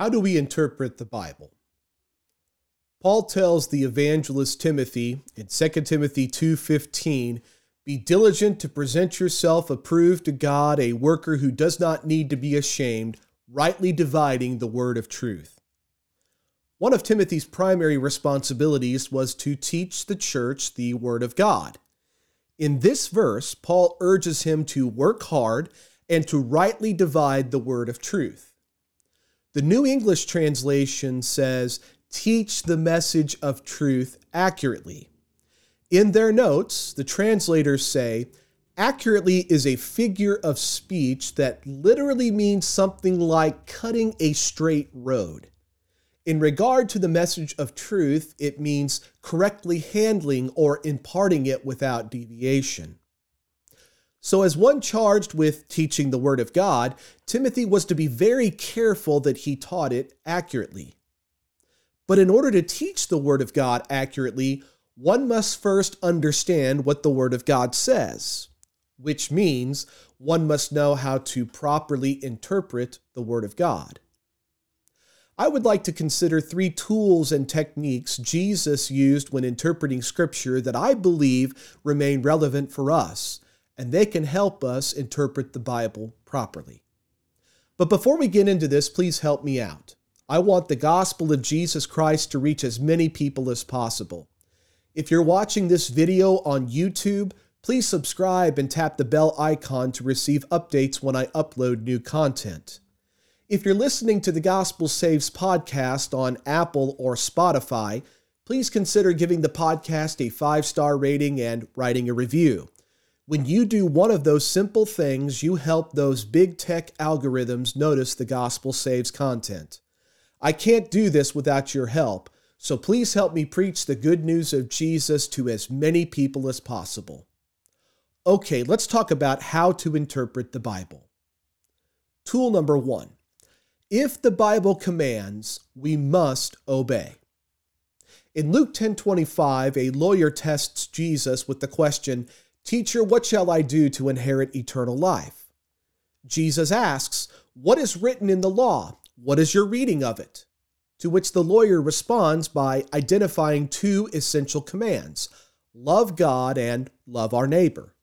How do we interpret the Bible? Paul tells the evangelist Timothy in 2 Timothy 2:15, "Be diligent to present yourself approved to God, a worker who does not need to be ashamed, rightly dividing the word of truth." One of Timothy's primary responsibilities was to teach the church the word of God. In this verse, Paul urges him to work hard and to rightly divide the word of truth. The New English translation says, teach the message of truth accurately. In their notes, the translators say, accurately is a figure of speech that literally means something like cutting a straight road. In regard to the message of truth, it means correctly handling or imparting it without deviation. So, as one charged with teaching the Word of God, Timothy was to be very careful that he taught it accurately. But in order to teach the Word of God accurately, one must first understand what the Word of God says, which means one must know how to properly interpret the Word of God. I would like to consider three tools and techniques Jesus used when interpreting Scripture that I believe remain relevant for us, and they can help us interpret the Bible properly. But before we get into this, please help me out. I want the gospel of Jesus Christ to reach as many people as possible. If you're watching this video on YouTube, please subscribe and tap the bell icon to receive updates when I upload new content. If you're listening to the Gospel Saves podcast on Apple or Spotify, please consider giving the podcast a five star rating and writing a review. When you do one of those simple things, you help those big tech algorithms notice the Gospel Saves content. I can't do this without your help, so please help me preach the good news of Jesus to as many people as possible. Okay, let's talk about how to interpret the Bible. Tool number one if the Bible commands, we must obey. In Luke 10:25, a lawyer tests Jesus with the question, "Teacher, what shall I do to inherit eternal life?" Jesus asks, "What is written in the law? What is your reading of it? To which the lawyer responds by identifying two essential commands love God and love our neighbor.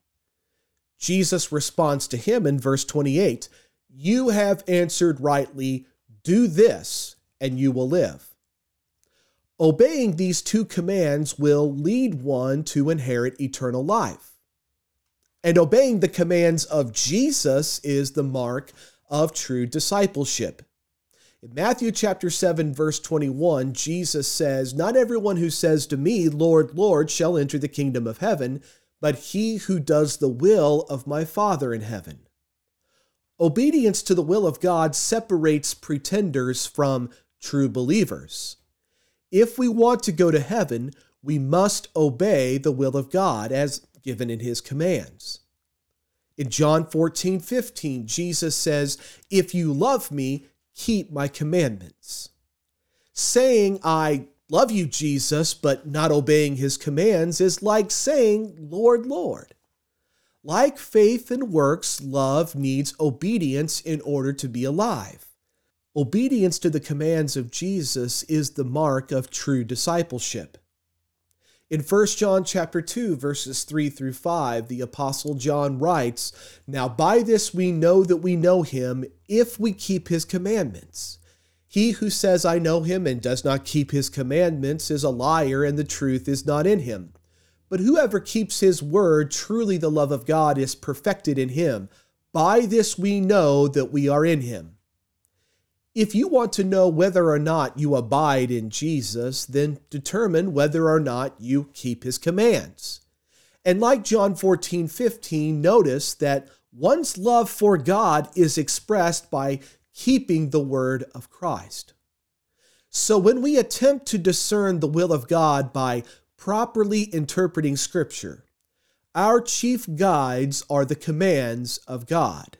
Jesus responds to him in verse 28 You have answered rightly, do this, and you will live. Obeying these two commands will lead one to inherit eternal life. And obeying the commands of Jesus is the mark of true discipleship. In Matthew chapter 7 verse 21, Jesus says, "Not everyone who says to me, Lord, Lord, shall enter the kingdom of heaven, but he who does the will of my Father in heaven." Obedience to the will of God separates pretenders from true believers. If we want to go to heaven, we must obey the will of God as given in his commands. In John 14, 15, Jesus says, If you love me, keep my commandments. Saying, I love you, Jesus, but not obeying his commands is like saying, Lord, Lord. Like faith and works, love needs obedience in order to be alive. Obedience to the commands of Jesus is the mark of true discipleship. In 1 John chapter 2 verses 3 through 5, the apostle John writes, "Now by this we know that we know him if we keep his commandments. He who says I know him and does not keep his commandments is a liar and the truth is not in him. But whoever keeps his word, truly the love of God is perfected in him. By this we know that we are in him." If you want to know whether or not you abide in Jesus, then determine whether or not you keep his commands. And like John 14, 15, notice that one's love for God is expressed by keeping the word of Christ. So when we attempt to discern the will of God by properly interpreting Scripture, our chief guides are the commands of God.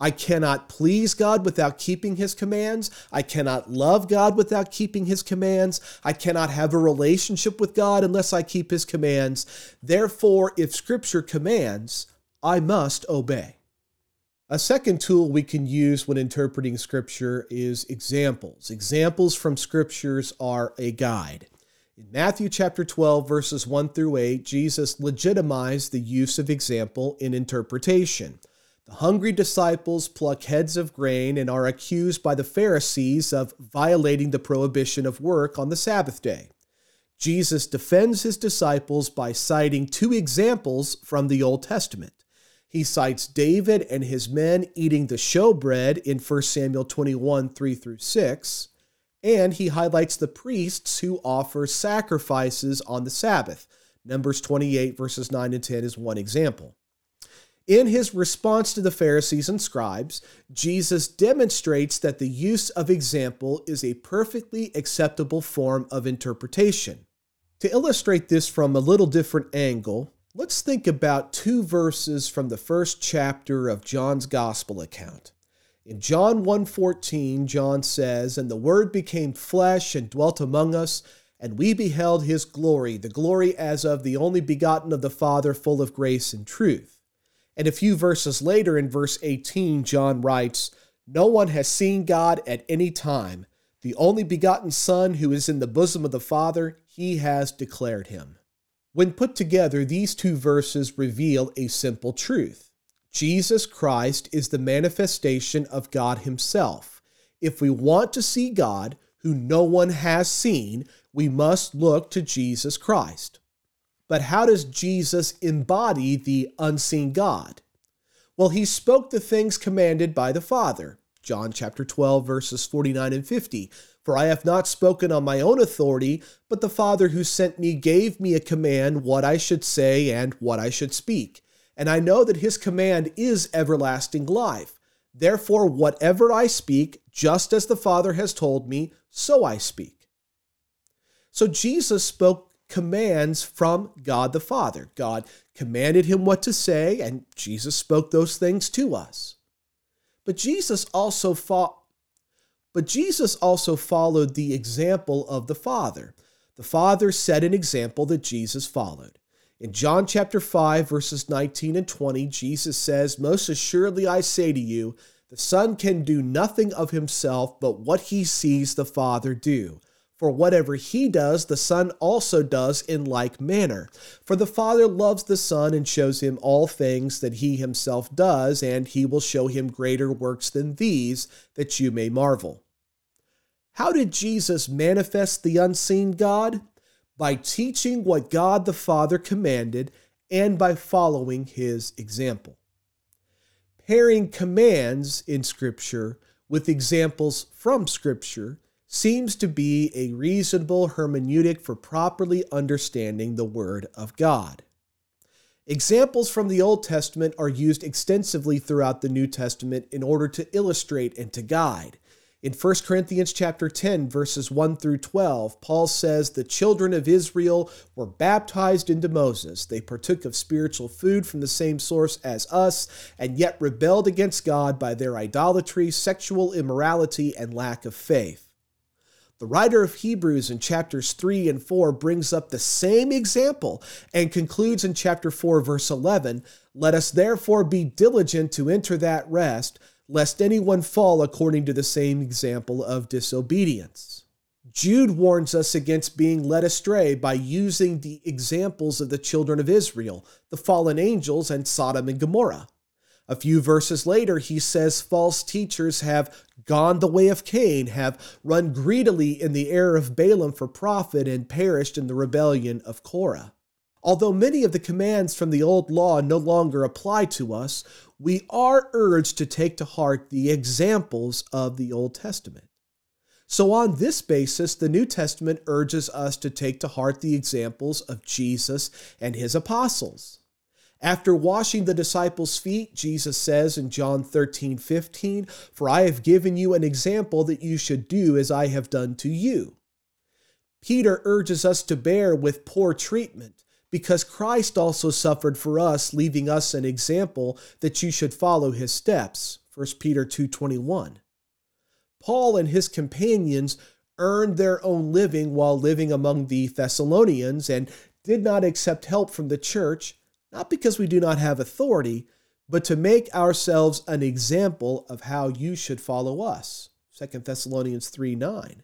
I cannot please God without keeping his commands. I cannot love God without keeping his commands. I cannot have a relationship with God unless I keep his commands. Therefore, if scripture commands, I must obey. A second tool we can use when interpreting Scripture is examples. Examples from Scriptures are a guide. In Matthew chapter 12, verses 1 through 8, Jesus legitimized the use of example in interpretation. The hungry disciples pluck heads of grain and are accused by the Pharisees of violating the prohibition of work on the Sabbath day. Jesus defends his disciples by citing two examples from the Old Testament. He cites David and his men eating the showbread in 1 Samuel 21 3 through 6, and he highlights the priests who offer sacrifices on the Sabbath. Numbers 28, verses 9 and 10 is one example. In his response to the Pharisees and scribes, Jesus demonstrates that the use of example is a perfectly acceptable form of interpretation. To illustrate this from a little different angle, Let's think about two verses from the first chapter of John's gospel account. In John 1:14, John says, "And the word became flesh and dwelt among us, and we beheld his glory, the glory as of the only begotten of the Father, full of grace and truth." And a few verses later in verse 18, John writes, "No one has seen God at any time. The only begotten Son who is in the bosom of the Father, he has declared him." When put together, these two verses reveal a simple truth Jesus Christ is the manifestation of God Himself. If we want to see God, who no one has seen, we must look to Jesus Christ. But how does Jesus embody the unseen God? Well, he spoke the things commanded by the Father. John chapter 12 verses 49 and 50. For I have not spoken on my own authority, but the Father who sent me gave me a command what I should say and what I should speak. And I know that his command is everlasting life. Therefore, whatever I speak, just as the Father has told me, so I speak. So Jesus spoke commands from God the Father. God commanded him what to say, and Jesus spoke those things to us. But Jesus also fought but Jesus also followed the example of the Father. The Father set an example that Jesus followed. In John chapter 5, verses 19 and 20, Jesus says, Most assuredly I say to you, the Son can do nothing of himself but what he sees the Father do. For whatever he does, the Son also does in like manner. For the Father loves the Son and shows him all things that he himself does, and he will show him greater works than these, that you may marvel. How did Jesus manifest the unseen God? By teaching what God the Father commanded and by following his example. Pairing commands in Scripture with examples from Scripture seems to be a reasonable hermeneutic for properly understanding the Word of God. Examples from the Old Testament are used extensively throughout the New Testament in order to illustrate and to guide. In 1 Corinthians chapter 10 verses 1 through 12, Paul says the children of Israel were baptized into Moses. They partook of spiritual food from the same source as us and yet rebelled against God by their idolatry, sexual immorality, and lack of faith. The writer of Hebrews in chapters 3 and 4 brings up the same example and concludes in chapter 4, verse 11 Let us therefore be diligent to enter that rest, lest anyone fall according to the same example of disobedience. Jude warns us against being led astray by using the examples of the children of Israel, the fallen angels, and Sodom and Gomorrah. A few verses later, he says false teachers have gone the way of Cain, have run greedily in the error of Balaam for profit, and perished in the rebellion of Korah. Although many of the commands from the Old Law no longer apply to us, we are urged to take to heart the examples of the Old Testament. So, on this basis, the New Testament urges us to take to heart the examples of Jesus and his apostles. After washing the disciples' feet, Jesus says in John 13, 15, For I have given you an example that you should do as I have done to you. Peter urges us to bear with poor treatment because Christ also suffered for us, leaving us an example that you should follow his steps. 1 Peter 2:21. Paul and his companions earned their own living while living among the Thessalonians and did not accept help from the church, not because we do not have authority, but to make ourselves an example of how you should follow us. 2 Thessalonians 3 9.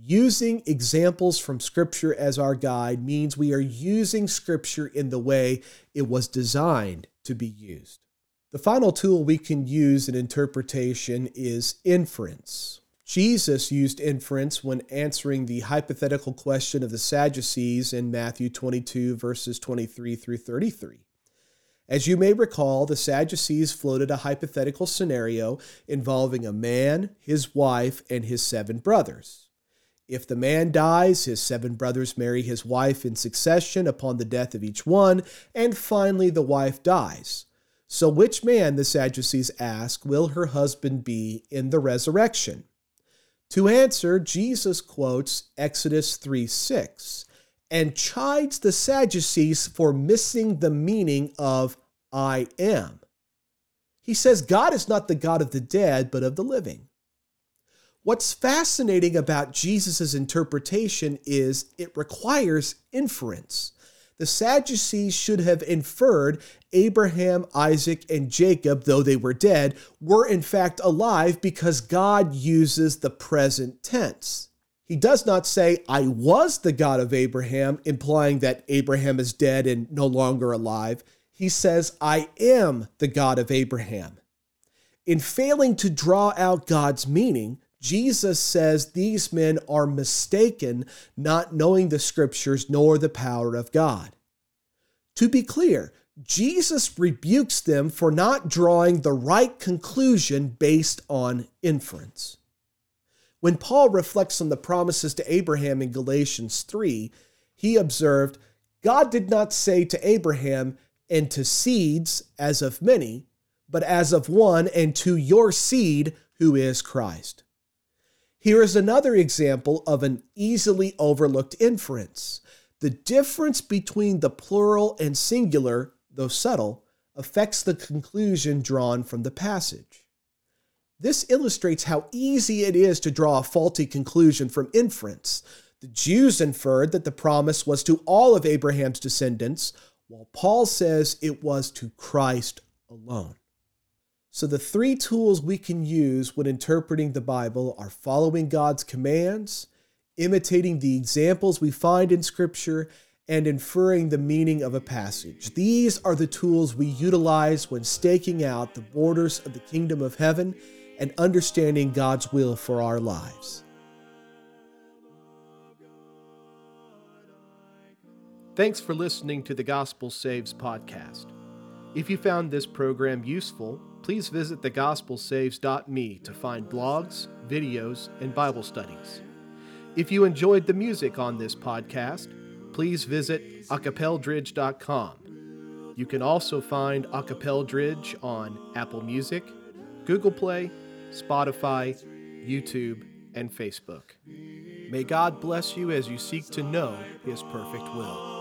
Using examples from Scripture as our guide means we are using Scripture in the way it was designed to be used. The final tool we can use in interpretation is inference. Jesus used inference when answering the hypothetical question of the Sadducees in Matthew 22, verses 23 through 33. As you may recall, the Sadducees floated a hypothetical scenario involving a man, his wife, and his seven brothers. If the man dies, his seven brothers marry his wife in succession upon the death of each one, and finally the wife dies. So, which man, the Sadducees ask, will her husband be in the resurrection? To answer, Jesus quotes Exodus 3 6 and chides the Sadducees for missing the meaning of I am. He says God is not the God of the dead, but of the living. What's fascinating about Jesus' interpretation is it requires inference. The Sadducees should have inferred Abraham, Isaac, and Jacob, though they were dead, were in fact alive because God uses the present tense. He does not say, I was the God of Abraham, implying that Abraham is dead and no longer alive. He says, I am the God of Abraham. In failing to draw out God's meaning, Jesus says these men are mistaken, not knowing the scriptures nor the power of God. To be clear, Jesus rebukes them for not drawing the right conclusion based on inference. When Paul reflects on the promises to Abraham in Galatians 3, he observed, God did not say to Abraham, and to seeds as of many, but as of one, and to your seed, who is Christ. Here is another example of an easily overlooked inference. The difference between the plural and singular, though subtle, affects the conclusion drawn from the passage. This illustrates how easy it is to draw a faulty conclusion from inference. The Jews inferred that the promise was to all of Abraham's descendants, while Paul says it was to Christ alone. So, the three tools we can use when interpreting the Bible are following God's commands, imitating the examples we find in Scripture, and inferring the meaning of a passage. These are the tools we utilize when staking out the borders of the kingdom of heaven and understanding God's will for our lives. Thanks for listening to the Gospel Saves podcast. If you found this program useful, please visit thegospelsaves.me to find blogs, videos, and Bible studies. If you enjoyed the music on this podcast, please visit acapeldridge.com. You can also find Acapeldridge on Apple Music, Google Play, Spotify, YouTube, and Facebook. May God bless you as you seek to know His perfect will.